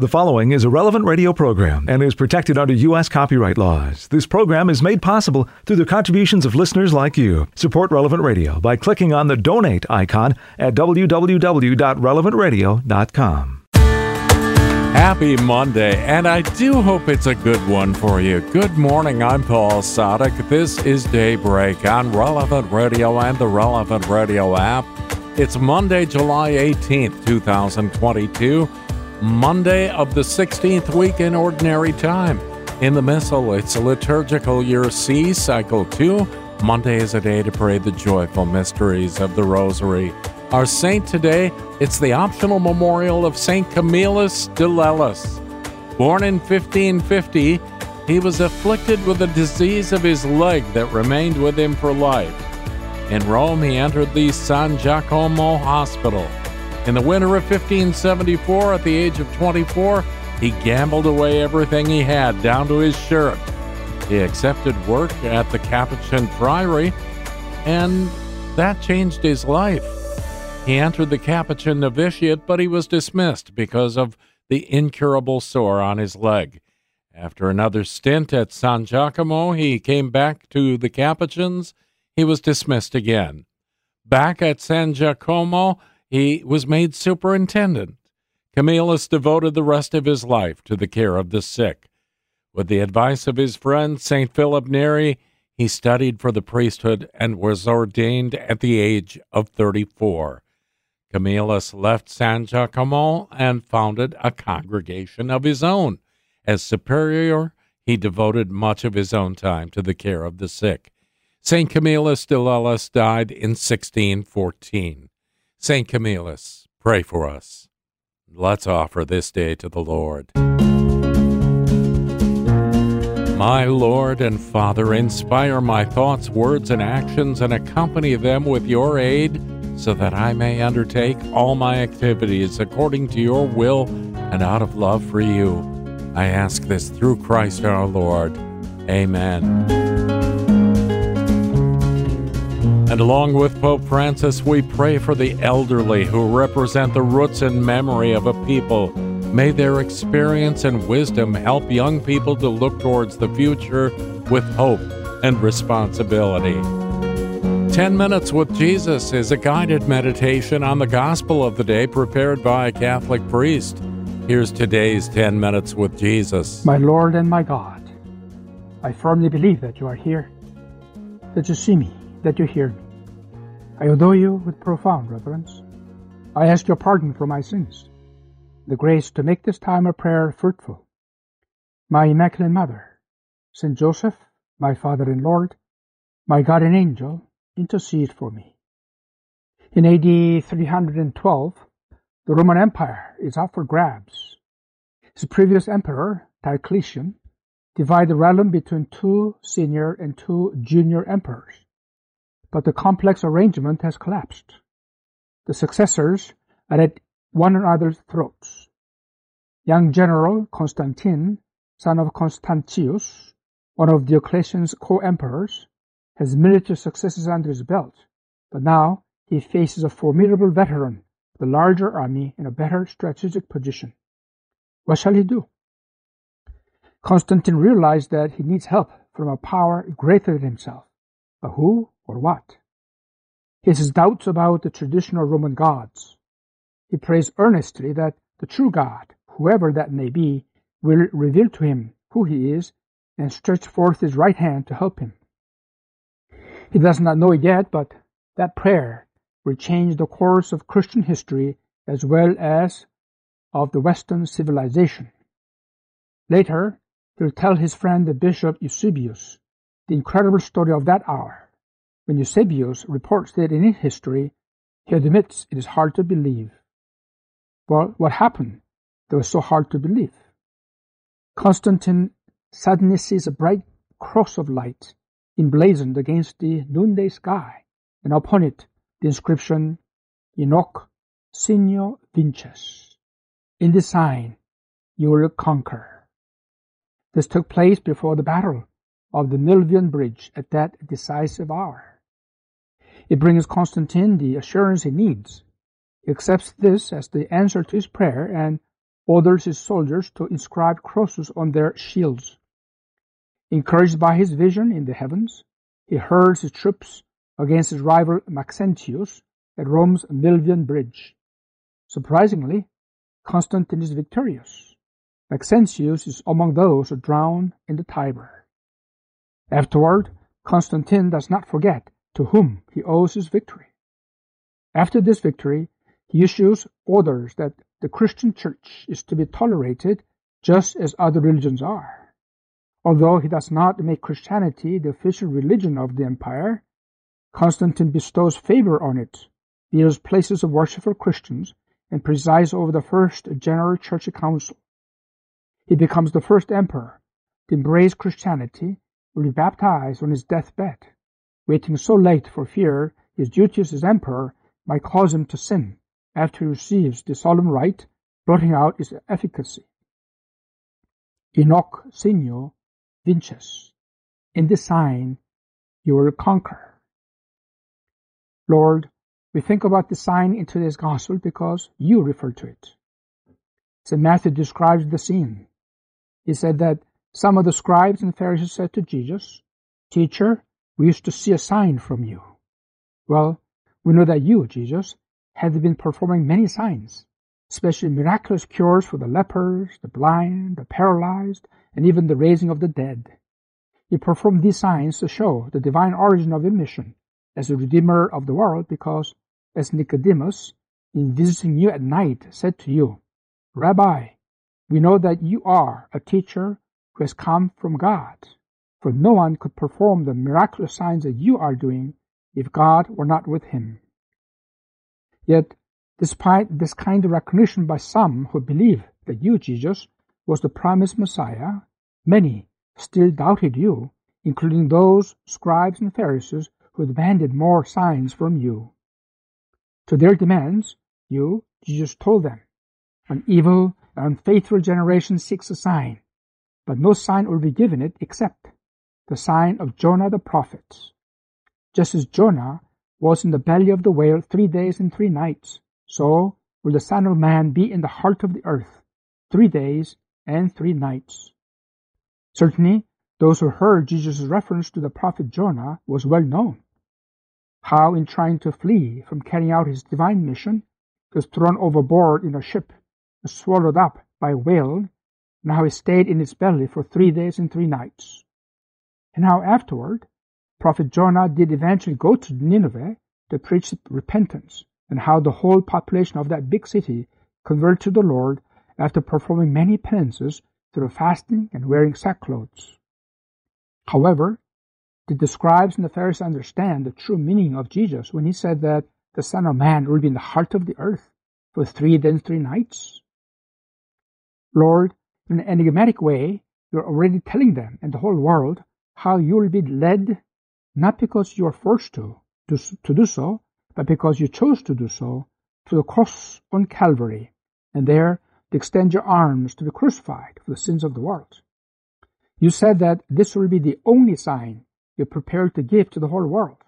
The following is a relevant radio program and is protected under U.S. copyright laws. This program is made possible through the contributions of listeners like you. Support Relevant Radio by clicking on the donate icon at www.relevantradio.com. Happy Monday, and I do hope it's a good one for you. Good morning, I'm Paul Sadek. This is Daybreak on Relevant Radio and the Relevant Radio app. It's Monday, July 18th, 2022. Monday of the 16th week in Ordinary Time. In the Missal, it's a liturgical year C, cycle 2. Monday is a day to pray the joyful mysteries of the Rosary. Our saint today, it's the optional memorial of St. Camillus de Lellis. Born in 1550, he was afflicted with a disease of his leg that remained with him for life. In Rome, he entered the San Giacomo Hospital. In the winter of 1574, at the age of 24, he gambled away everything he had, down to his shirt. He accepted work at the Capuchin Friary, and that changed his life. He entered the Capuchin novitiate, but he was dismissed because of the incurable sore on his leg. After another stint at San Giacomo, he came back to the Capuchins. He was dismissed again. Back at San Giacomo, he was made superintendent. Camillus devoted the rest of his life to the care of the sick. With the advice of his friend St. Philip Neri, he studied for the priesthood and was ordained at the age of 34. Camillus left San Giacomo and founded a congregation of his own. As superior, he devoted much of his own time to the care of the sick. St. Camillus de Lellis died in 1614. St. Camillus, pray for us. Let's offer this day to the Lord. My Lord and Father, inspire my thoughts, words, and actions and accompany them with your aid so that I may undertake all my activities according to your will and out of love for you. I ask this through Christ our Lord. Amen. And along with Pope Francis, we pray for the elderly who represent the roots and memory of a people. May their experience and wisdom help young people to look towards the future with hope and responsibility. 10 Minutes with Jesus is a guided meditation on the gospel of the day prepared by a Catholic priest. Here's today's 10 Minutes with Jesus. My Lord and my God, I firmly believe that you are here, that you see me that you hear me. I adore you with profound reverence. I ask your pardon for my sins, the grace to make this time of prayer fruitful. My Immaculate Mother, Saint Joseph, my Father and Lord, my guardian angel, intercede for me. In AD 312, the Roman Empire is up for grabs. His previous emperor, Diocletian, divided the realm between two senior and two junior emperors but the complex arrangement has collapsed. The successors are at one another's throats. Young General Constantine, son of Constantius, one of Diocletian's co-emperors, has military successes under his belt, but now he faces a formidable veteran with a larger army in a better strategic position. What shall he do? Constantine realized that he needs help from a power greater than himself. But who or what? He has doubts about the traditional Roman gods. He prays earnestly that the true God, whoever that may be, will reveal to him who he is and stretch forth his right hand to help him. He does not know it yet, but that prayer will change the course of Christian history as well as of the Western civilization. Later, he'll tell his friend the Bishop Eusebius the incredible story of that hour when Eusebius reports that in his history, he admits it is hard to believe. Well, what happened that was so hard to believe? Constantine suddenly sees a bright cross of light emblazoned against the noonday sky, and upon it the inscription, In Hoc Signo Vinces. In this sign, you will conquer. This took place before the battle of the Milvian Bridge at that decisive hour. It brings Constantine the assurance he needs. He accepts this as the answer to his prayer and orders his soldiers to inscribe crosses on their shields. Encouraged by his vision in the heavens, he hurls his troops against his rival Maxentius at Rome's Milvian Bridge. Surprisingly, Constantine is victorious. Maxentius is among those who drown in the Tiber. Afterward, Constantine does not forget to whom he owes his victory. After this victory, he issues orders that the Christian church is to be tolerated just as other religions are. Although he does not make Christianity the official religion of the empire, Constantine bestows favor on it, builds places of worship for Christians, and presides over the first general church council. He becomes the first emperor to embrace Christianity, will be baptized on his deathbed, waiting so late for fear his duties as emperor might cause him to sin after he receives the solemn rite, blotting out its efficacy. In hoc signo vinces. In this sign you will conquer. Lord, we think about the sign in today's gospel because you refer to it. St. Matthew describes the scene. He said that some of the scribes and Pharisees said to Jesus, Teacher, we used to see a sign from you. Well, we know that you, Jesus, had been performing many signs, especially miraculous cures for the lepers, the blind, the paralyzed, and even the raising of the dead. You performed these signs to show the divine origin of your mission as the Redeemer of the world because, as Nicodemus, in visiting you at night, said to you, Rabbi, we know that you are a teacher who has come from God, for no one could perform the miraculous signs that you are doing if God were not with him. Yet, despite this kind of recognition by some who believe that you, Jesus, was the promised Messiah, many still doubted you, including those scribes and Pharisees who demanded more signs from you. To their demands, you, Jesus, told them, An evil and unfaithful generation seeks a sign, but no sign will be given it except the sign of Jonah the prophet. Just as Jonah was in the belly of the whale three days and three nights, so will the Son of Man be in the heart of the earth three days and three nights. Certainly, those who heard Jesus' reference to the prophet Jonah was well known. How, in trying to flee from carrying out his divine mission, he was thrown overboard in a ship and swallowed up by a whale, and how he stayed in its belly for three days and three nights. And how afterward, Prophet Jonah did eventually go to Nineveh to preach repentance, and how the whole population of that big city converted to the Lord after performing many penances through fasting and wearing sackcloths. However, did the scribes and the Pharisees understand the true meaning of Jesus when he said that the Son of Man will be in the heart of the earth for three days, three nights? Lord, in an enigmatic way, you're already telling them and the whole world how you will be led, not because you are forced to, to, to do so, but because you chose to do so, to the cross on Calvary, and there to extend your arms to be crucified for the sins of the world. You said that this will be the only sign you're prepared to give to the whole world.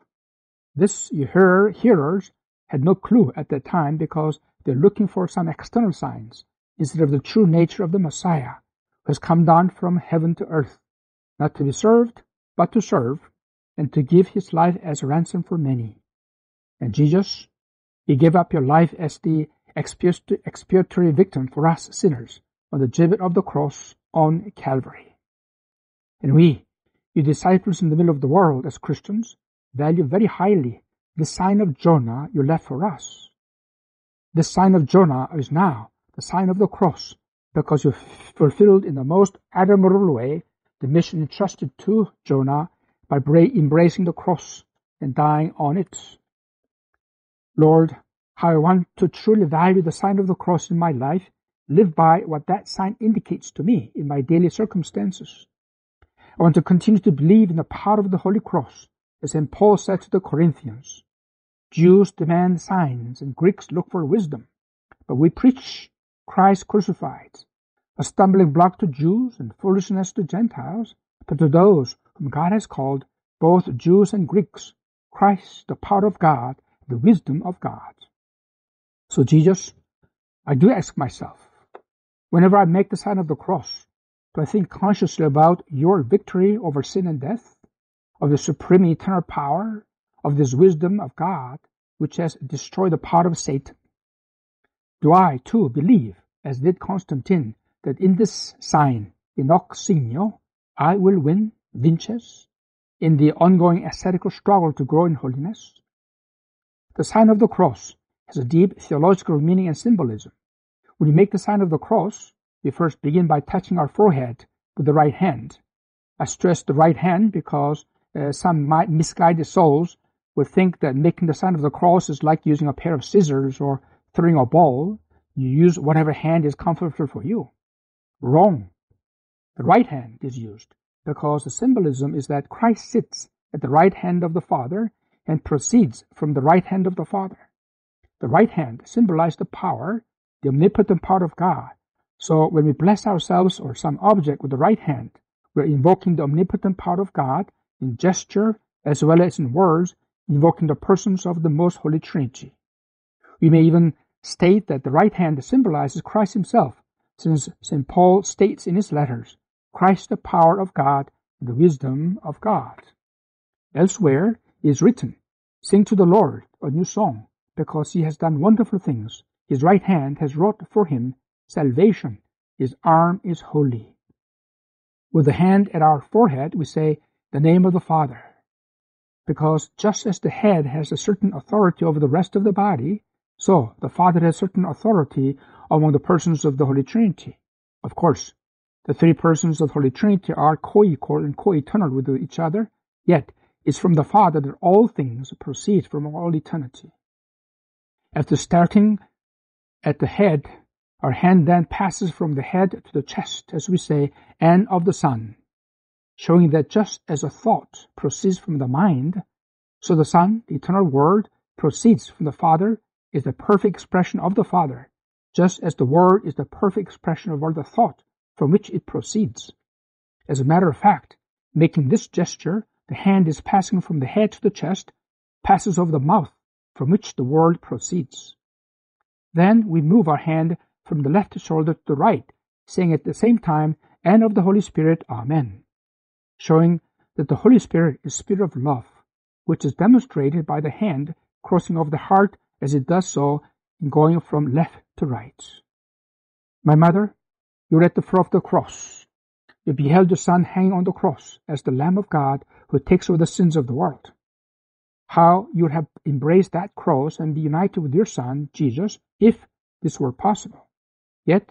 This your hear, hearers had no clue at that time because they're looking for some external signs instead of the true nature of the Messiah who has come down from heaven to earth, not to be served, but to serve, and to give his life as a ransom for many. And Jesus, he gave up your life as the expiatory victim for us sinners on the gibbet of the cross on Calvary. And we, you disciples in the middle of the world as Christians, value very highly the sign of Jonah you left for us. The sign of Jonah is now the sign of the cross because you fulfilled in the most admirable way the mission entrusted to Jonah by embracing the cross and dying on it. Lord, how I want to truly value the sign of the cross in my life, live by what that sign indicates to me in my daily circumstances. I want to continue to believe in the power of the Holy Cross, as St. Paul said to the Corinthians. Jews demand signs and Greeks look for wisdom, but we preach Christ crucified, a stumbling block to Jews and foolishness to Gentiles, but to those whom God has called, both Jews and Greeks, Christ, the power of God, the wisdom of God. So Jesus, I do ask myself, Whenever I make the sign of the cross, do I think consciously about your victory over sin and death, of the supreme eternal power, of this wisdom of God, which has destroyed the power of Satan? Do I, too, believe, as did Constantine, that in this sign, In Hoc Signo, I will win, Vinces, in the ongoing ascetical struggle to grow in holiness? The sign of the cross has a deep theological meaning and symbolism. When we make the sign of the cross, we first begin by touching our forehead with the right hand. I stress the right hand because uh, some misguided souls would think that making the sign of the cross is like using a pair of scissors or throwing a ball. You use whatever hand is comfortable for you. Wrong. The right hand is used because the symbolism is that Christ sits at the right hand of the Father and proceeds from the right hand of the Father. The right hand symbolizes the power the omnipotent part of God. So when we bless ourselves or some object with the right hand, we're invoking the omnipotent part of God in gesture as well as in words, invoking the persons of the most holy Trinity. We may even state that the right hand symbolizes Christ himself, since St. Paul states in his letters, Christ the power of God, the wisdom of God. Elsewhere is written, Sing to the Lord a new song, because he has done wonderful things. His right hand has wrought for him salvation. His arm is holy. With the hand at our forehead, we say the name of the Father. Because just as the head has a certain authority over the rest of the body, so the Father has certain authority among the persons of the Holy Trinity. Of course, the three persons of the Holy Trinity are co-equal and co-eternal with each other, yet it's from the Father that all things proceed from all eternity. After starting at the head, our hand then passes from the head to the chest, as we say, and of the Son, showing that just as a thought proceeds from the mind, so the Son, the eternal Word, proceeds from the Father, is the perfect expression of the Father, just as the Word is the perfect expression of all the thought from which it proceeds. As a matter of fact, making this gesture, the hand is passing from the head to the chest, passes over the mouth from which the word proceeds. Then we move our hand from the left shoulder to the right, saying at the same time, and of the Holy Spirit, Amen, showing that the Holy Spirit is Spirit of love, which is demonstrated by the hand crossing over the heart as it does so in going from left to. My mother, you're at the foot of the cross. You beheld the Son hanging on the cross as the Lamb of God who takes away the sins of the world. How you would have embraced that cross and be united with your Son, Jesus, if this were possible. Yet,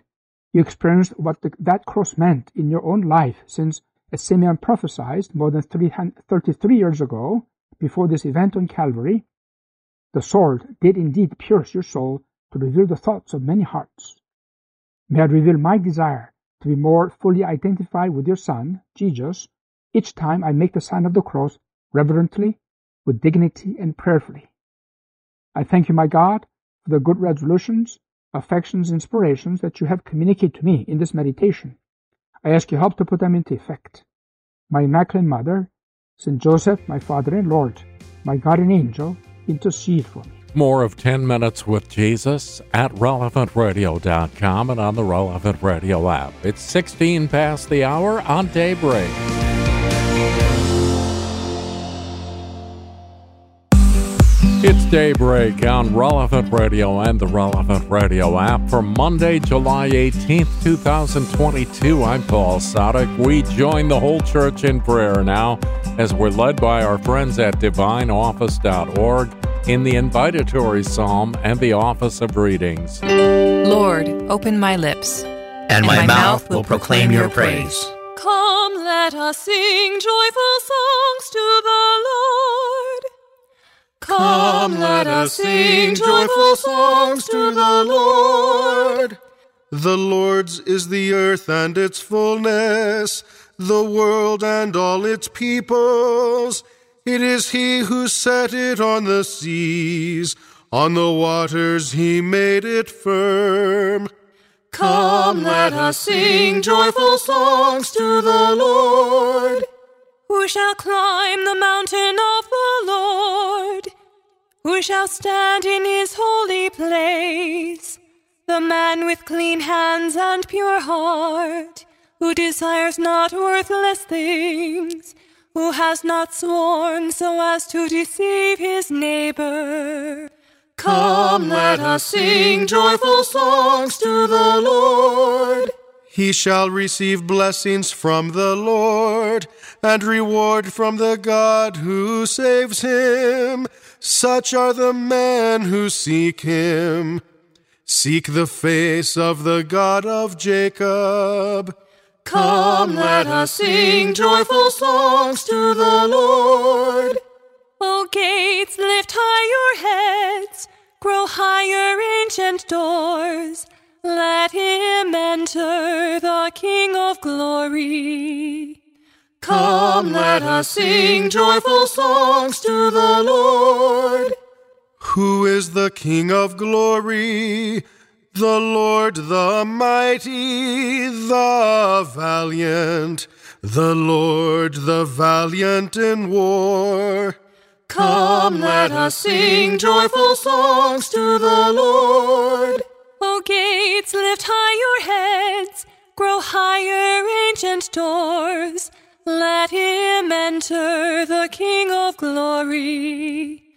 you experienced what the, that cross meant in your own life since, as Simeon prophesied more than 33 years ago, before this event on Calvary, the sword did indeed pierce your soul to reveal the thoughts of many hearts. May I reveal my desire to be more fully identified with your Son, Jesus, each time I make the sign of the cross reverently, with dignity, and prayerfully. I thank you, my God, for the good resolutions, affections, inspirations that you have communicated to me in this meditation. I ask your help to put them into effect. My Immaculate Mother, Saint Joseph, my Father and Lord, my guardian angel, intercede for me. More of 10 Minutes with Jesus at relevantradio.com and on the Relevant Radio app. It's 16 past the hour on Daybreak. It's Daybreak on Relevant Radio and the Relevant Radio app for Monday, July 18th, 2022. I'm Paul Sadek. We join the whole church in prayer now as we're led by our friends at divineoffice.org in the invitatory psalm and the office of readings. Lord, open my lips, and, and my, my, mouth will proclaim your praise. Come, let us sing joyful songs to the Lord. Come, let us sing joyful songs to the Lord. The Lord's is the earth and its fullness, the world and all its peoples. It is He who set it on the seas, on the waters He made it firm. Come, let us sing joyful songs to the Lord. Who shall climb the mountain of the Lord? Who shall stand in his holy place? the man with clean hands and pure heart, who desires not worthless things, who has not sworn so as to deceive his neighbor. Come, let us sing joyful songs to the Lord. He shall receive blessings from the Lord and reward from the God who saves him. Such are the men who seek him. Seek the face of the God of Jacob. Come, let us sing joyful songs to the Lord. O gates, lift high your heads, grow higher, ancient doors. Let him enter, the King of glory. Come, let us sing joyful songs to the Lord. Who is the King of glory? The Lord the mighty, the valiant, the Lord the valiant in war. Come, let us sing joyful songs to the Lord. O gates, lift high your heads, grow higher, ancient doors. Let him enter, the King of glory.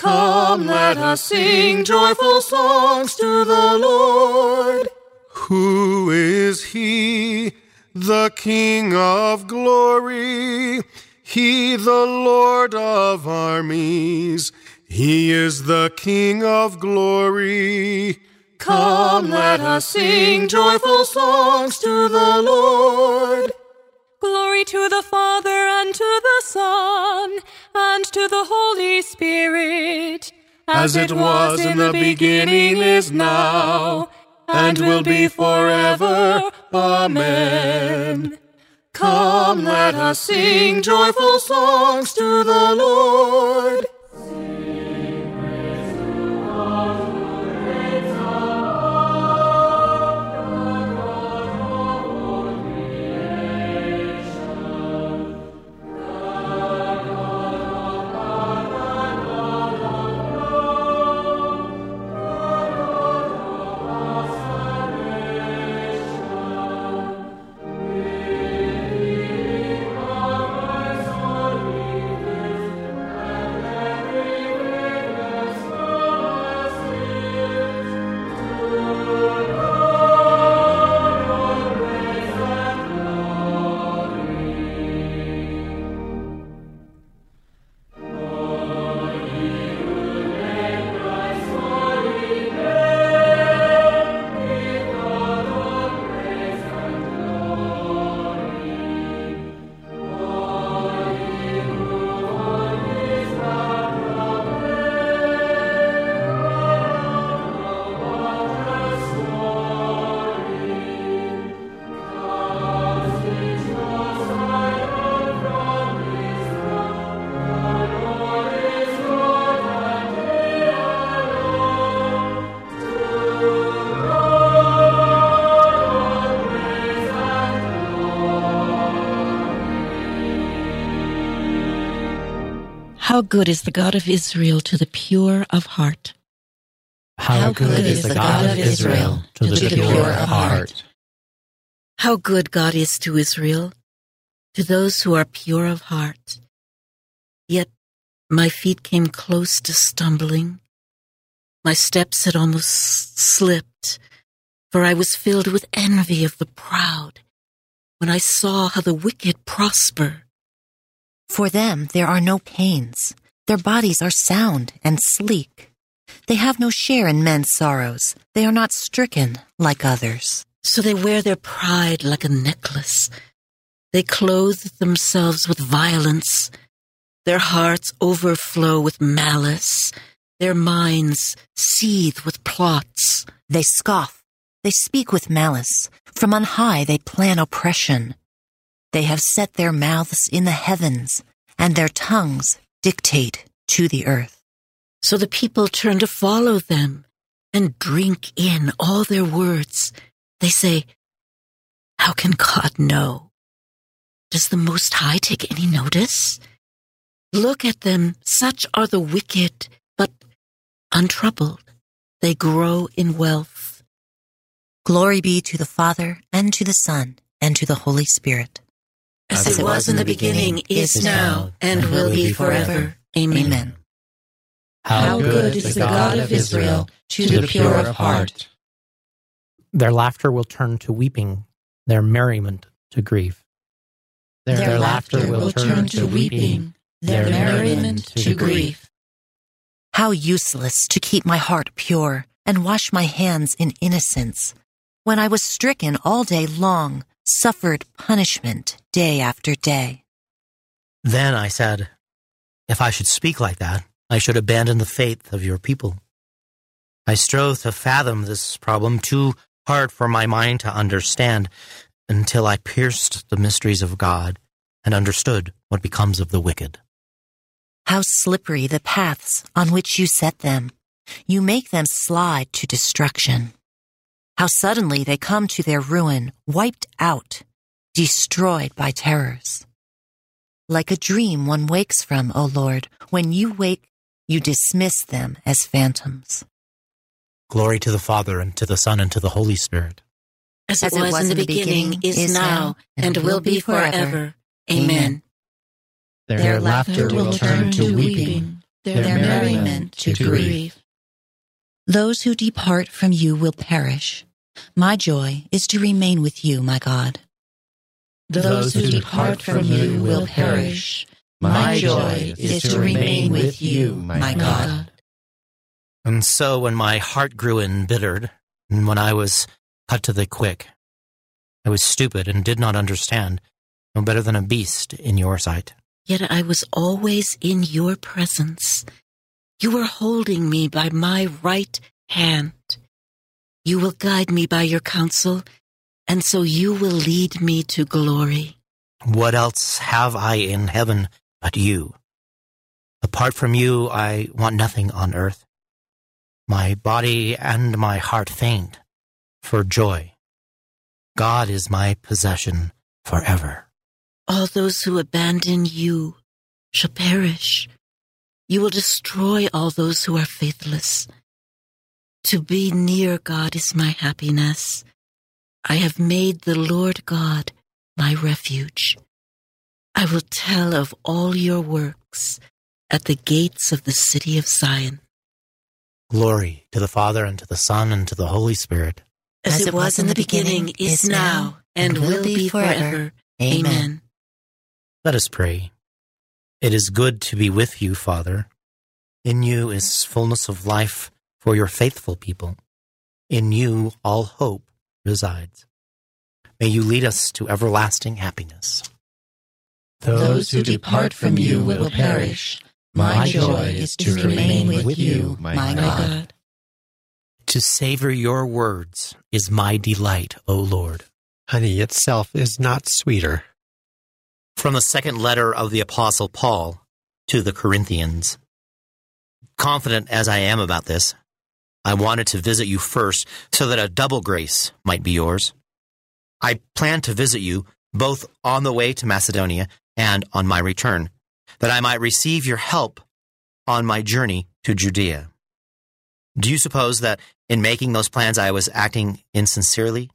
Come, let us sing joyful songs to the Lord. Who is he? The King of glory. He, the Lord of armies. He is the King of glory. Come, let us sing joyful songs to the Lord. Glory to the Father and to the Son and to the Holy Spirit, as it was in the beginning, is now, and will be forever. Amen. Come, let us sing joyful songs to the Lord. How good is the God of Israel to the pure of heart. How good is the God of Israel to the pure of heart. How good God is to Israel, to those who are pure of heart. Yet my feet came close to stumbling. My steps had almost slipped, for I was filled with envy of the proud when I saw how the wicked prosper. For them there are no pains. Their bodies are sound and sleek. They have no share in men's sorrows. They are not stricken like others. So they wear their pride like a necklace. They clothe themselves with violence. Their hearts overflow with malice. Their minds seethe with plots. They scoff. They speak with malice. From on high they plan oppression. They have set their mouths in the heavens, and their tongues dictate to the earth. So the people turn to follow them and drink in all their words. They say, How can God know? Does the Most High take any notice? Look at them, such are the wicked, but untroubled. They grow in wealth. Glory be to the Father, and to the Son, and to the Holy Spirit. As, it was in the beginning, is now, and will be forever. Amen. Amen. How good is the God of Israel to the pure of heart. Their laughter will turn to weeping, their merriment to grief. Their, laughter will turn to weeping, their merriment to grief. How useless to keep my heart pure and wash my hands in innocence, when I was stricken all day long, suffered punishment day after day. Then I said, If I should speak like that, I should abandon the faith of your people. I strove to fathom this problem too hard for my mind to understand until I pierced the mysteries of God and understood what becomes of the wicked. How slippery the paths on which you set them. You make them slide to destruction. How suddenly they come to their ruin, wiped out, destroyed by terrors. Like a dream one wakes from, O Lord, when you wake, you dismiss them as phantoms. Glory to the Father, and to the Son, and to the Holy Spirit. As it was in the beginning, is now, and will be forever. Amen. Their laughter will turn to weeping, their merriment to grief. Those who depart from you will perish. My joy is to remain with you, my God. Those who depart from you will perish. My joy is to remain with you, my God. And so when my heart grew embittered, and when I was cut to the quick, I was stupid and did not understand, no better than a beast in your sight. Yet I was always in your presence. You were holding me by my right hand. You will guide me by your counsel, and so you will lead me to glory. What else have I in heaven but you? Apart from you, I want nothing on earth. My body and my heart faint for joy. God is my possession forever. All those who abandon you shall perish. You will destroy all those who are faithless. To be near God is my happiness. I have made the Lord God my refuge. I will tell of all your works at the gates of the city of Zion. Glory to the Father, and to the Son, and to the Holy Spirit. As, it was in the beginning, is now, and will be forever. Amen. Let us pray. It is good to be with you, Father. In you is fullness of life for your faithful people. In you all hope resides. May you lead us to everlasting happiness. Those who depart from you will perish. My joy is to remain with you, my God. To savor your words is my delight, O Lord. Honey itself is not sweeter. From the second letter of the Apostle Paul to the Corinthians. Confident as I am about this, I wanted to visit you first so that a double grace might be yours. I plan to visit you both on the way to Macedonia and on my return, that I might receive your help on my journey to Judea. Do you suppose that in making those plans I was acting insincerely?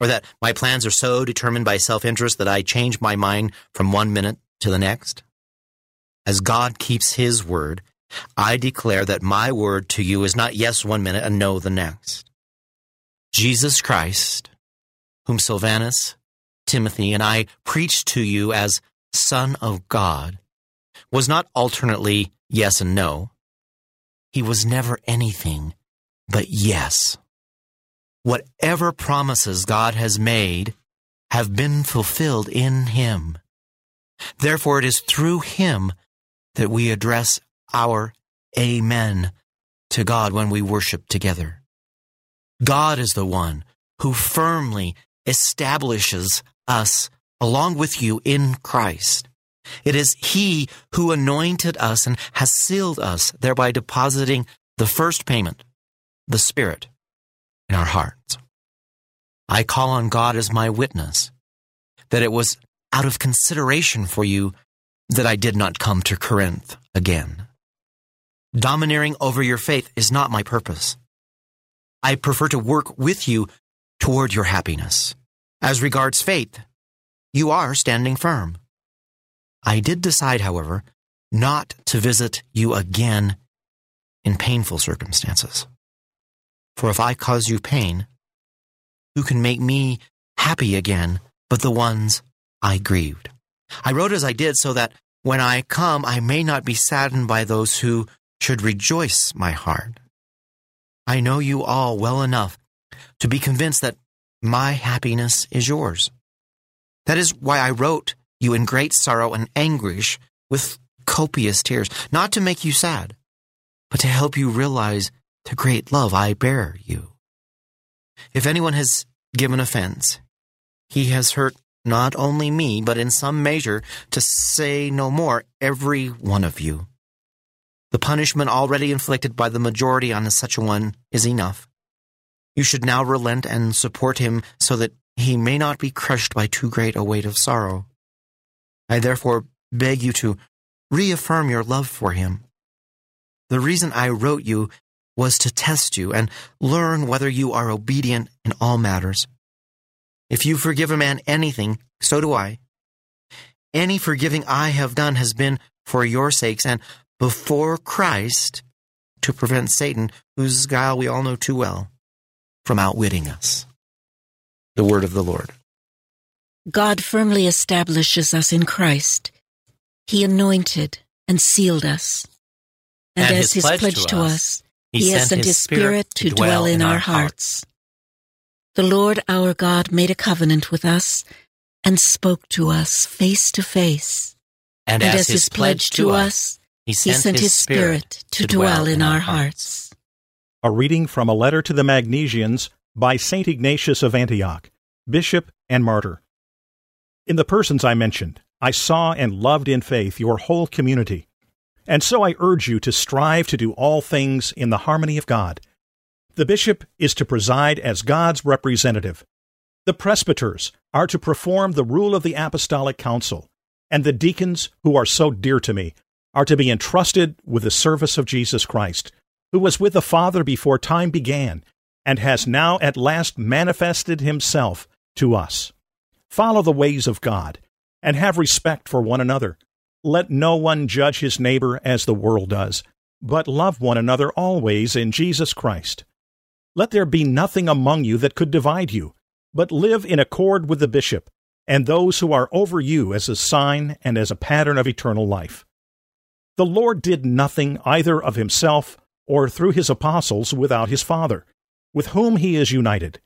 Or that my plans are so determined by self interest that I change my mind from one minute to the next? As God keeps his word, I declare that my word to you is not yes one minute and no the next. Jesus Christ, whom Silvanus, Timothy, and I preach to you as Son of God, was not alternately yes and no. He was never anything but yes. Whatever promises God has made have been fulfilled in Him. Therefore, it is through Him that we address our Amen to God when we worship together. God is the one who firmly establishes us along with you in Christ. It is He who anointed us and has sealed us, thereby depositing the first payment, the Spirit, in our hearts. I call on God as my witness that it was out of consideration for you that I did not come to Corinth again. Domineering over your faith is not my purpose. I prefer to work with you toward your happiness. As regards faith, you are standing firm. I did decide, however, not to visit you again in painful circumstances. For if I cause you pain, who can make me happy again but the ones I grieved? I wrote as I did so that when I come, I may not be saddened by those who should rejoice my heart. I know you all well enough to be convinced that my happiness is yours. That is why I wrote you in great sorrow and anguish with copious tears, not to make you sad, but to help you realize the great love I bear you. If anyone has given offense, he has hurt not only me, but in some measure, to say no more, every one of you. The punishment already inflicted by the majority on such a one is enough. You should now relent and support him so that he may not be crushed by too great a weight of sorrow. I therefore beg you to reaffirm your love for him. The reason I wrote you was to test you and learn whether you are obedient in all matters. If you forgive a man anything, so do I. Any forgiving I have done has been for your sakes and before Christ to prevent Satan, whose guile we all know too well, from outwitting us. The word of the Lord. God firmly establishes us in Christ. He anointed and sealed us. And, And as his his pledge to us, he has sent his his Spirit to dwell in our hearts. The Lord our God made a covenant with us and spoke to us face to face. And as his pledge to us, he sent his Spirit to dwell in our hearts. A reading from a letter to the Magnesians by St. Ignatius of Antioch, bishop and martyr. In the persons I mentioned, I saw and loved in faith your whole community. And so I urge you to strive to do all things in the harmony of God. The bishop is to preside as God's representative. The presbyters are to perform the rule of the apostolic council, and the deacons, who are so dear to me, are to be entrusted with the service of Jesus Christ, who was with the Father before time began, and has now at last manifested himself to us. Follow the ways of God, and have respect for one another. Let no one judge his neighbor as the world does, but love one another always in Jesus Christ. Let there be nothing among you that could divide you, but live in accord with the bishop and those who are over you as a sign and as a pattern of eternal life. The Lord did nothing either of himself or through his apostles without his Father, with whom he is united.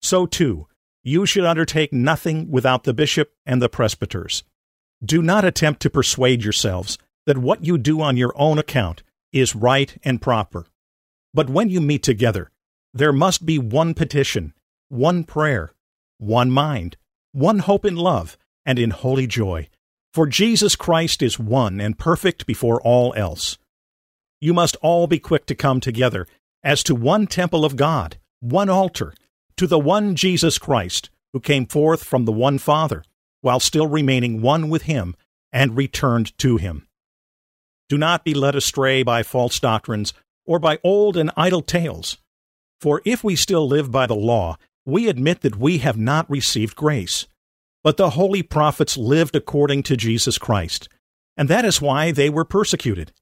So too, you should undertake nothing without the bishop and the presbyters. Do not attempt to persuade yourselves that what you do on your own account is right and proper. But when you meet together, there must be one petition, one prayer, one mind, one hope in love, and in holy joy. For Jesus Christ is one and perfect before all else. You must all be quick to come together as to one temple of God, one altar, to the one Jesus Christ, who came forth from the one Father, while still remaining one with him, and returned to him. Do not be led astray by false doctrines or by old and idle tales. For if we still live by the law, we admit that we have not received grace. But the holy prophets lived according to Jesus Christ, and that is why they were persecuted.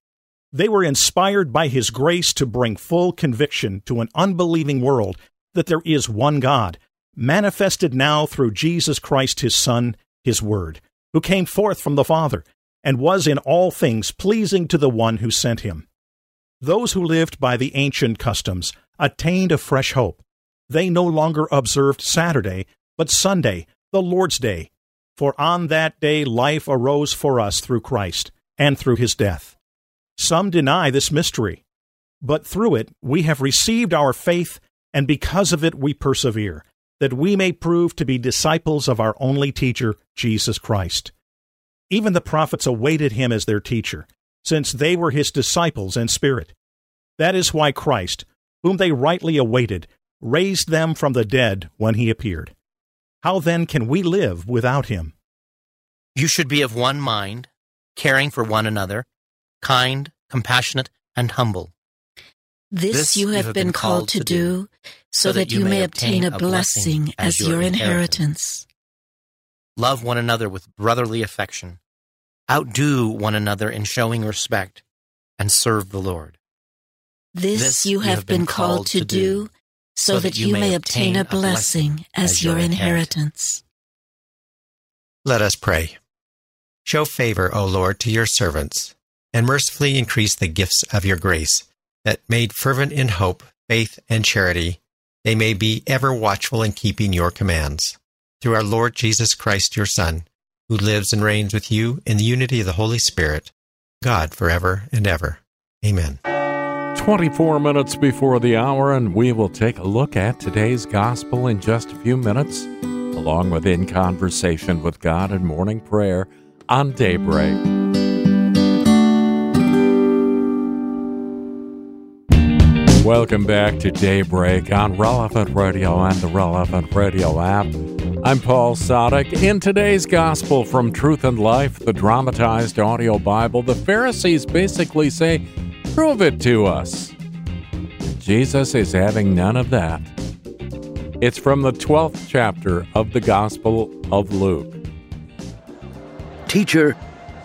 They were inspired by His grace to bring full conviction to an unbelieving world that there is one God, manifested now through Jesus Christ His Son, His Word, who came forth from the Father, and was in all things pleasing to the one who sent him. Those who lived by the ancient customs attained a fresh hope. They no longer observed Saturday, but Sunday, the Lord's Day. For on that day life arose for us through Christ, and through his death. Some deny this mystery, but through it we have received our faith, and because of it we persevere, that we may prove to be disciples of our only teacher, Jesus Christ. Even the prophets awaited him as their teacher, since they were his disciples in spirit. That is why Christ, whom they rightly awaited, raised them from the dead when he appeared. How then can we live without him? You should be of one mind, caring for one another, kind, compassionate, and humble. This you have been called to do, so that you may obtain a blessing as your inheritance. Love one another with brotherly affection. Outdo one another in showing respect, and serve the Lord. This you have been called to do, so that you may obtain a blessing as your inheritance. Let us pray. Show favor, O Lord, to your servants, and mercifully increase the gifts of your grace, that made fervent in hope, faith, and charity, they may be ever watchful in keeping your commands. Through our Lord Jesus Christ, your Son, who lives and reigns with you in the unity of the Holy Spirit, God forever and ever. Amen. 24 minutes before the hour, and we will take a look at today's gospel in just a few minutes, along with In Conversation with God and Morning Prayer on Daybreak. Welcome back to Daybreak on Relevant Radio and the Relevant Radio app. I'm Paul Sadek. In today's Gospel from Truth and Life, the dramatized audio Bible, the Pharisees basically say, Prove it to us. Jesus is having none of that. It's from the 12th chapter of the Gospel of Luke. Teacher,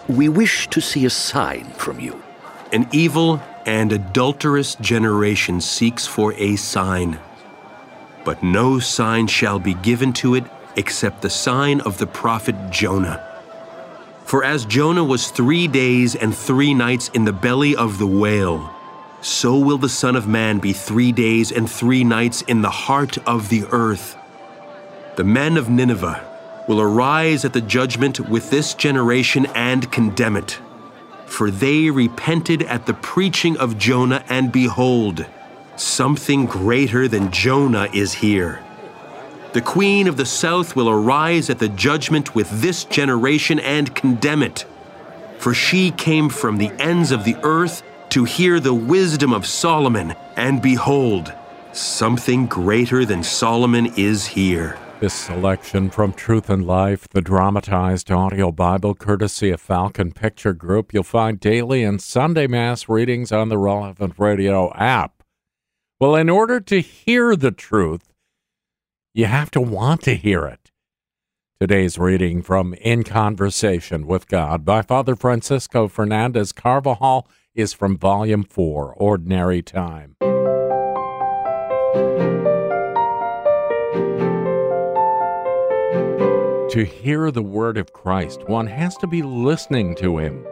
we wish to see a sign from you. An evil and adulterous generation seeks for a sign. But no sign shall be given to it except the sign of the prophet Jonah. For as Jonah was three days and three nights in the belly of the whale, so will the Son of Man be three days and three nights in the heart of the earth. The men of Nineveh will arise at the judgment with this generation and condemn it. For they repented at the preaching of Jonah, and behold, something greater than Jonah is here. The queen of the south will arise at the judgment with this generation and condemn it. For she came from the ends of the earth to hear the wisdom of Solomon, and behold, something greater than Solomon is here. This selection from Truth and Life, the dramatized audio Bible, courtesy of Falcon Picture Group, you'll find daily and Sunday Mass readings on the Relevant Radio app. Well, in order to hear the truth, you have to want to hear it. Today's reading from In Conversation with God by Father Francisco Fernandez Carvajal is from Volume 4, Ordinary Time. To hear the word of Christ, one has to be listening to him.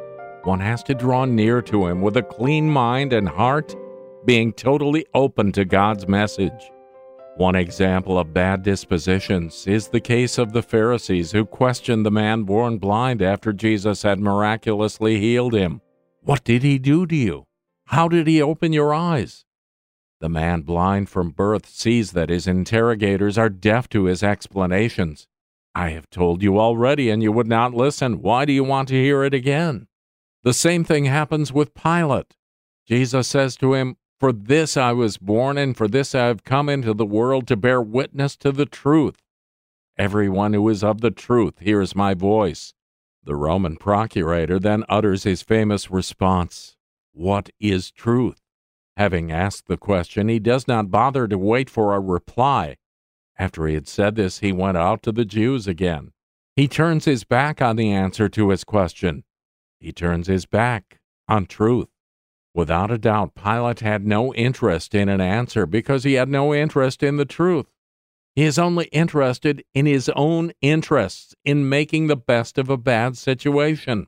One has to draw near to him with a clean mind and heart, being totally open to God's message. One example of bad dispositions is the case of the Pharisees who questioned the man born blind after Jesus had miraculously healed him. What did he do to you? How did he open your eyes? The man blind from birth sees that his interrogators are deaf to his explanations. I have told you already, and you would not listen. Why do you want to hear it again? The same thing happens with Pilate. Jesus says to him, For this I was born, and for this I have come into the world to bear witness to the truth. Everyone who is of the truth hears my voice. The Roman procurator then utters his famous response What is truth? Having asked the question, he does not bother to wait for a reply. After he had said this, he went out to the Jews again. He turns his back on the answer to his question. He turns his back on truth. Without a doubt, Pilate had no interest in an answer because he had no interest in the truth. He is only interested in his own interests in making the best of a bad situation.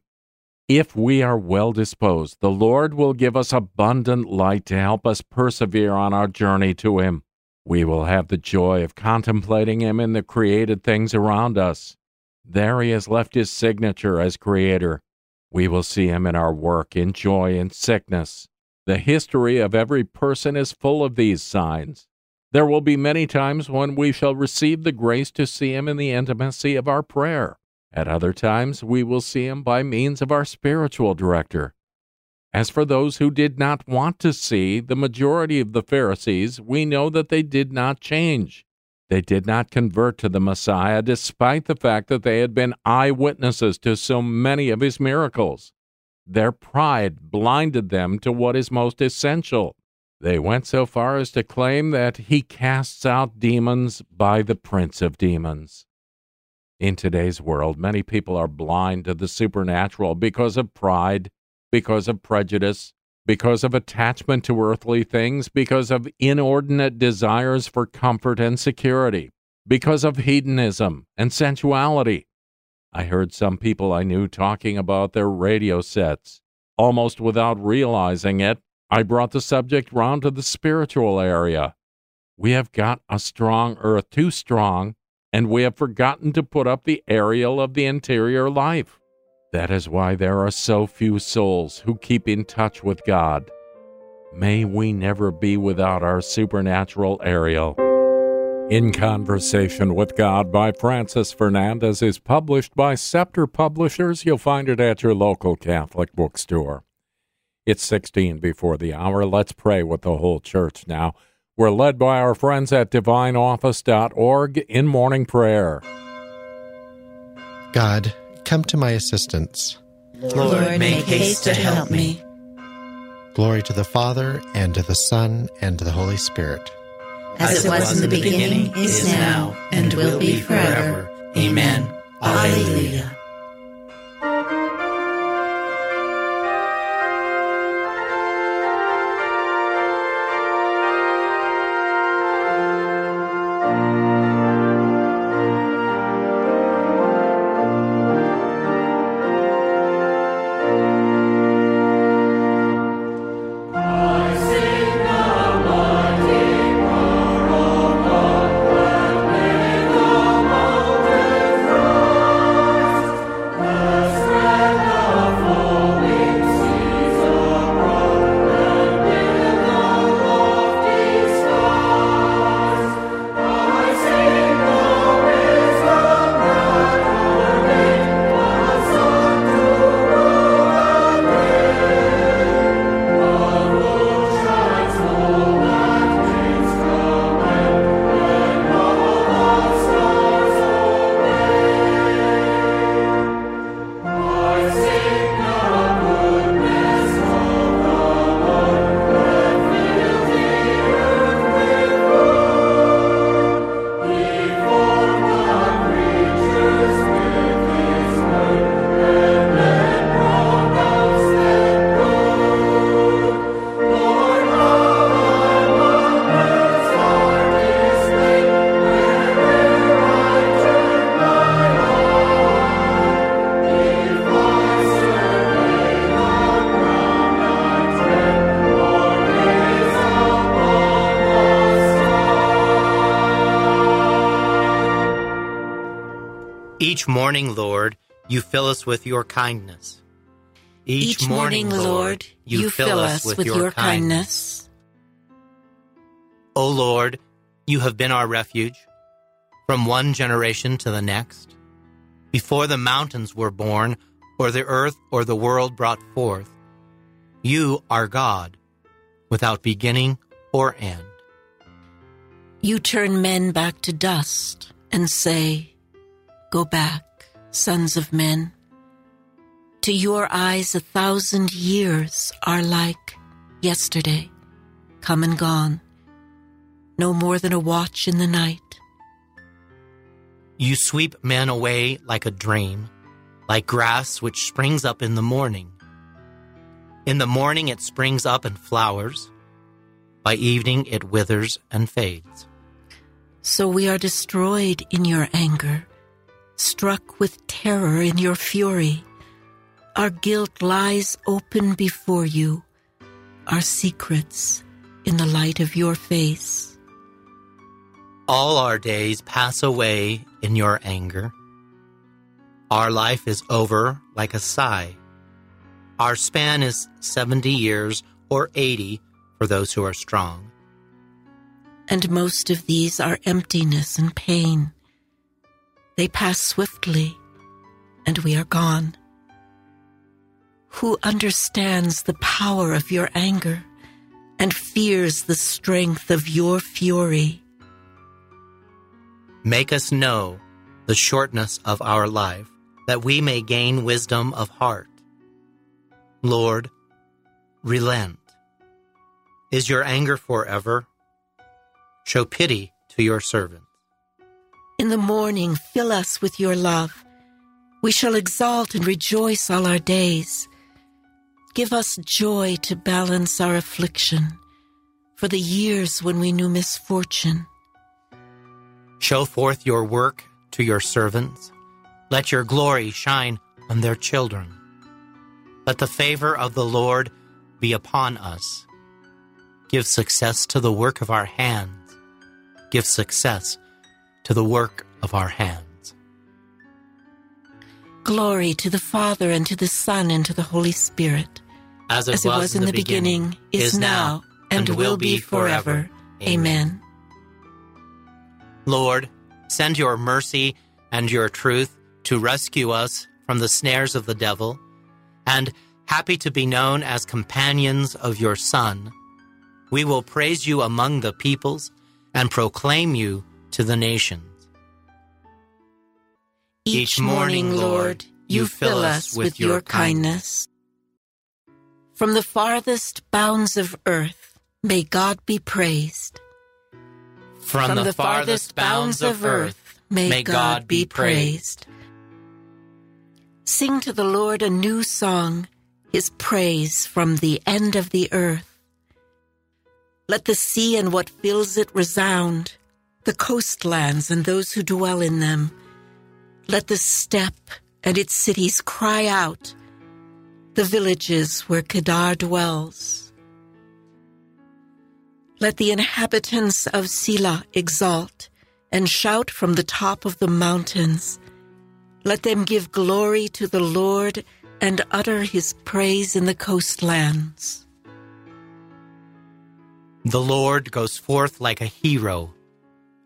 If we are well disposed, the Lord will give us abundant light to help us persevere on our journey to Him. We will have the joy of contemplating Him in the created things around us. There He has left His signature as Creator. We will see Him in our work, in joy and sickness. The history of every person is full of these signs. There will be many times when we shall receive the grace to see Him in the intimacy of our prayer. At other times, we will see Him by means of our spiritual director. As for those who did not want to see the majority of the Pharisees, we know that they did not change. They did not convert to the Messiah despite the fact that they had been eyewitnesses to so many of his miracles. Their pride blinded them to what is most essential. They went so far as to claim that he casts out demons by the prince of demons. In today's world, many people are blind to the supernatural because of pride, because of prejudice, because of attachment to earthly things, because of inordinate desires for comfort and security, because of hedonism and sensuality. I heard some people I knew talking about their radio sets. Almost without realizing it, I brought the subject round to the spiritual area. We have got a strong earth, too strong, and we have forgotten to put up the aerial of the interior life. That is why there are so few souls who keep in touch with God. May we never be without our supernatural aerial. In Conversation with God by Francis Fernandez is published by Scepter Publishers. You'll find it at your local Catholic bookstore. It's 16 before the hour. Let's pray with the whole church now. We're led by our friends at divineoffice.org in morning prayer. God, come to my assistance. Lord, make haste to help me. Glory to the Father, and to the Son, and to the Holy Spirit. As it was in the beginning, is now, and will be forever. Amen. Alleluia. Morning, Lord, you fill us with your kindness. Each, morning, Lord, you fill us with your kindness. O Lord, you have been our refuge from one generation to the next. Before the mountains were born, or the earth or the world brought forth, you are God, without beginning or end. You turn men back to dust and say, Go back, sons of men. To your eyes, a thousand years are like yesterday, come and gone, no more than a watch in the night. You sweep men away like a dream, like grass which springs up in the morning. In the morning it springs up and flowers, by evening it withers and fades. So we are destroyed in your anger, struck with terror in your fury. Our guilt lies open before you, our secrets in the light of your face. All our days pass away in your anger. Our life is over like a sigh. Our span is 70 years or 80 for those who are strong. And most of these are emptiness and pain. They pass swiftly, and we are gone. Who understands the power of your anger and fears the strength of your fury? Make us know the shortness of our life, that we may gain wisdom of heart. Lord, relent. Is your anger forever? Show pity to your servant. In the morning, fill us with your love. We shall exalt and rejoice all our days. Give us joy to balance our affliction for the years when we knew misfortune. Show forth your work to your servants. Let your glory shine on their children. Let the favor of the Lord be upon us. Give success to the work of our hands. Give success to the work of our hands. Glory to the Father, and to the Son, and to the Holy Spirit. As it, As it was, in the beginning, is now, and will be forever. Amen. Lord, send your mercy and your truth to rescue us from the snares of the devil, and happy to be known as companions of your Son, we will praise you among the peoples and proclaim you to the nations. Each morning, Lord, you fill us with your kindness. From the farthest bounds of earth, may God be praised. From, the, farthest bounds of earth, may God be praised. Sing to the Lord a new song, his praise from the end of the earth. Let the sea and what fills it resound, the coastlands and those who dwell in them. Let the steppe and its cities cry out, the villages where Kedar dwells. Let the inhabitants of Sela exalt and shout from the top of the mountains. Let them give glory to the Lord and utter his praise in the coastlands. The Lord goes forth like a hero.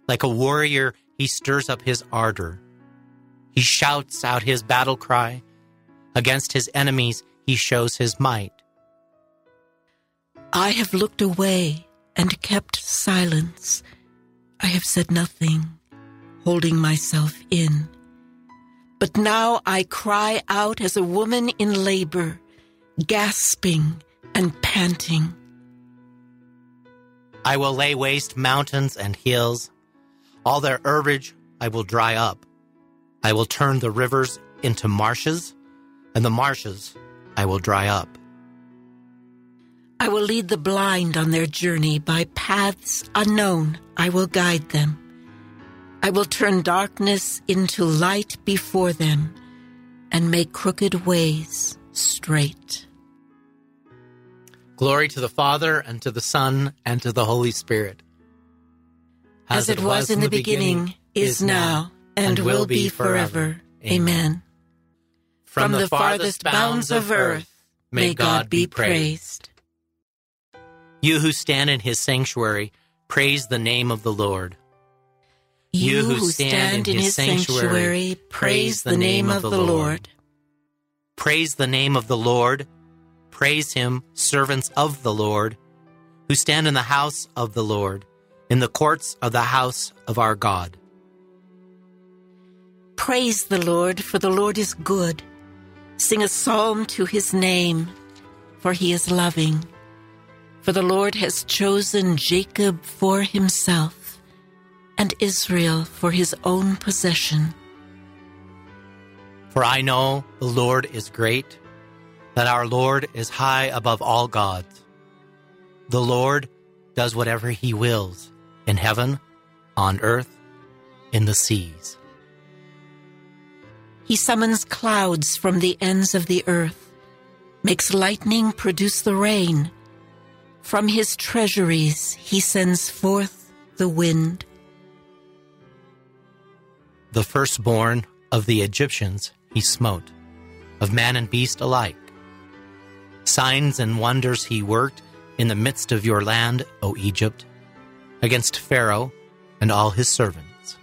Like a warrior, he stirs up his ardor. He shouts out his battle cry. Against his enemies, he shows his might. I have looked away and kept silence. I have said nothing, holding myself in. But now I cry out as a woman in labor, gasping and panting. I will lay waste mountains and hills. All their herbage I will dry up. I will turn the rivers into marshes, and the marshes I will dry up. I will lead the blind on their journey by paths unknown. I will guide them. I will turn darkness into light before them and make crooked ways straight. Glory to the Father, and to the Son, and to the Holy Spirit. As, it was in the beginning, is now, and will be forever. Amen. From the farthest bounds of earth, may God be praised. You who stand in his sanctuary, praise the name of the Lord. You who stand in his sanctuary, praise the name of the Lord. Praise the name of the Lord. Praise him, servants of the Lord, who stand in the house of the Lord, in the courts of the house of our God. Praise the Lord, for the Lord is good. Sing a psalm to his name, for he is loving. For the Lord has chosen Jacob for himself, and Israel for his own possession. For I know the Lord is great, that our Lord is high above all gods. The Lord does whatever he wills, in heaven, on earth, in the seas. He summons clouds from the ends of the earth, makes lightning produce the rain. From his treasuries he sends forth the wind. The firstborn of the Egyptians he smote, of man and beast alike. Signs and wonders he worked in the midst of your land, O Egypt, against Pharaoh and all his servants.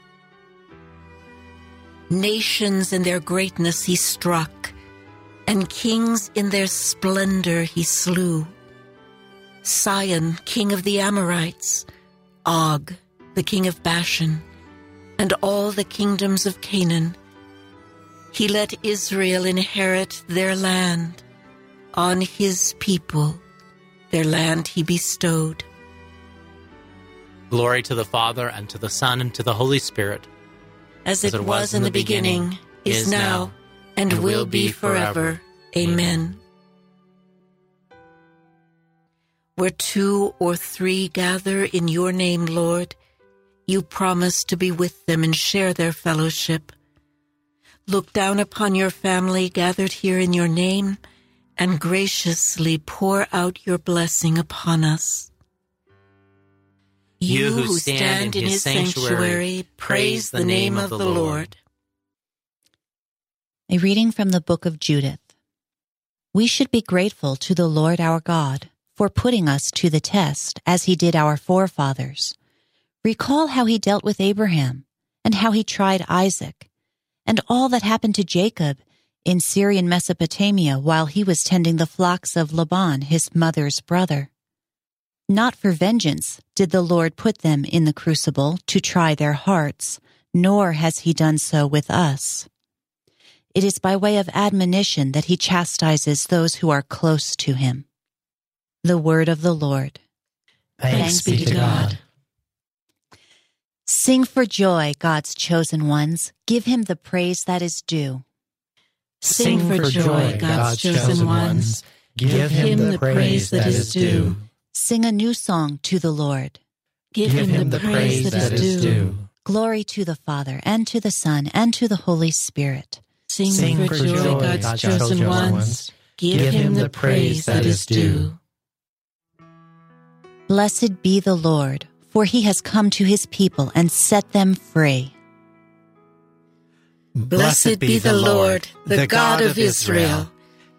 Nations in their greatness he struck, and kings in their splendor he slew. Sihon, king of the Amorites, Og, the king of Bashan, and all the kingdoms of Canaan. He let Israel inherit their land on his people, their land he bestowed. Glory to the Father, and to the Son, and to the Holy Spirit. As it, was in the beginning, is now, and will be forever. Amen. Where two or three gather in your name, Lord, you promise to be with them and share their fellowship. Look down upon your family gathered here in your name and graciously pour out your blessing upon us. You who stand in his sanctuary, praise the name of the Lord. A reading from the book of Judith. We should be grateful to the Lord our God for putting us to the test as he did our forefathers. Recall how he dealt with Abraham and how he tried Isaac and all that happened to Jacob in Syrian Mesopotamia while he was tending the flocks of Laban, his mother's brother. Not for vengeance did the Lord put them in the crucible to try their hearts, nor has he done so with us. It is by way of admonition that he chastises those who are close to him. The word of the Lord. Thanks, Thanks be to God. Sing for joy, God's chosen ones. Give him the praise that is due. Sing for joy, God's chosen ones. Give him the praise that is due. Sing a new song to the Lord. Give him the praise that is due. Glory to the Father, and to the Son, and to the Holy Spirit. Sing, Sing for, joy, God's, God's chosen ones. Give, Give him the praise that is due. Blessed be the Lord, for he has come to his people and set them free. Blessed be the Lord, the God of Israel.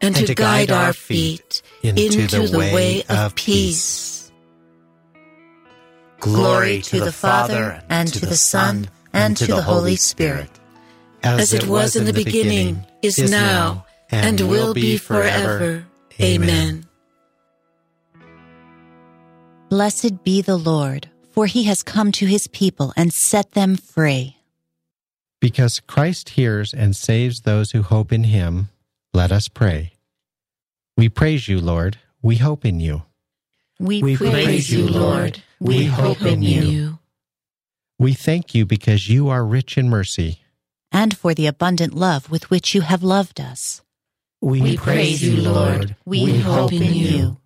and to guide our feet into the way of peace. Glory to the Father, and to the Son, and to the Holy Spirit. As it was in the beginning, is now, and will be forever. Amen. Blessed be the Lord, for he has come to his people and set them free. Because Christ hears and saves those who hope in him, let us pray. We praise you, Lord. We hope in you. We, we praise, praise you, Lord. We, we hope in you. you. We thank you because you are rich in mercy. And for the abundant love with which you have loved us. We, we praise you, Lord. We, we hope in you.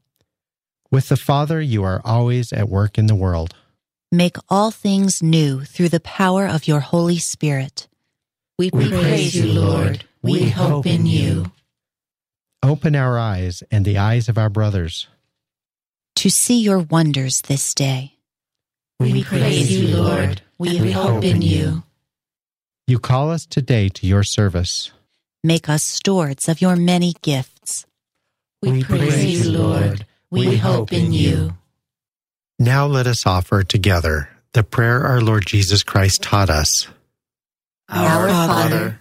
With the Father, you are always at work in the world. Make all things new through the power of your Holy Spirit. We, we praise you, Lord. We hope in you. Open our eyes and the eyes of our brothers to see your wonders this day. We praise you, Lord. We hope in you. You call us today to your service. Make us stewards of your many gifts. We praise you, Lord. We hope in you. Now let us offer together the prayer our Lord Jesus Christ taught us. Our Father,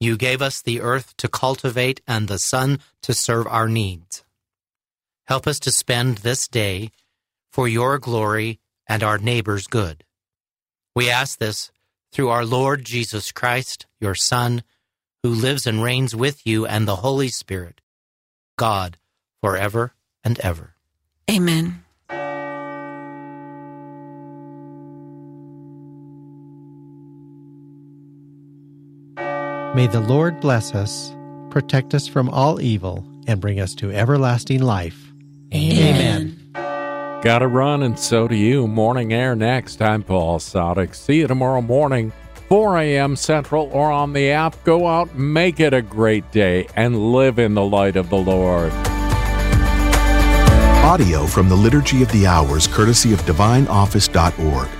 you gave us the earth to cultivate and the sun to serve our needs. Help us to spend this day for your glory and our neighbor's good. We ask this through our Lord Jesus Christ, your Son, who lives and reigns with you and the Holy Spirit, God, forever and ever. Amen. May the Lord bless us, protect us from all evil, and bring us to everlasting life. Amen. Gotta run, and so do you. Morning air next. I'm Paul Sadek. See you tomorrow morning, 4 a.m. Central, or on the app. Go out, make it a great day, and live in the light of the Lord. Audio from the Liturgy of the Hours, courtesy of DivineOffice.org.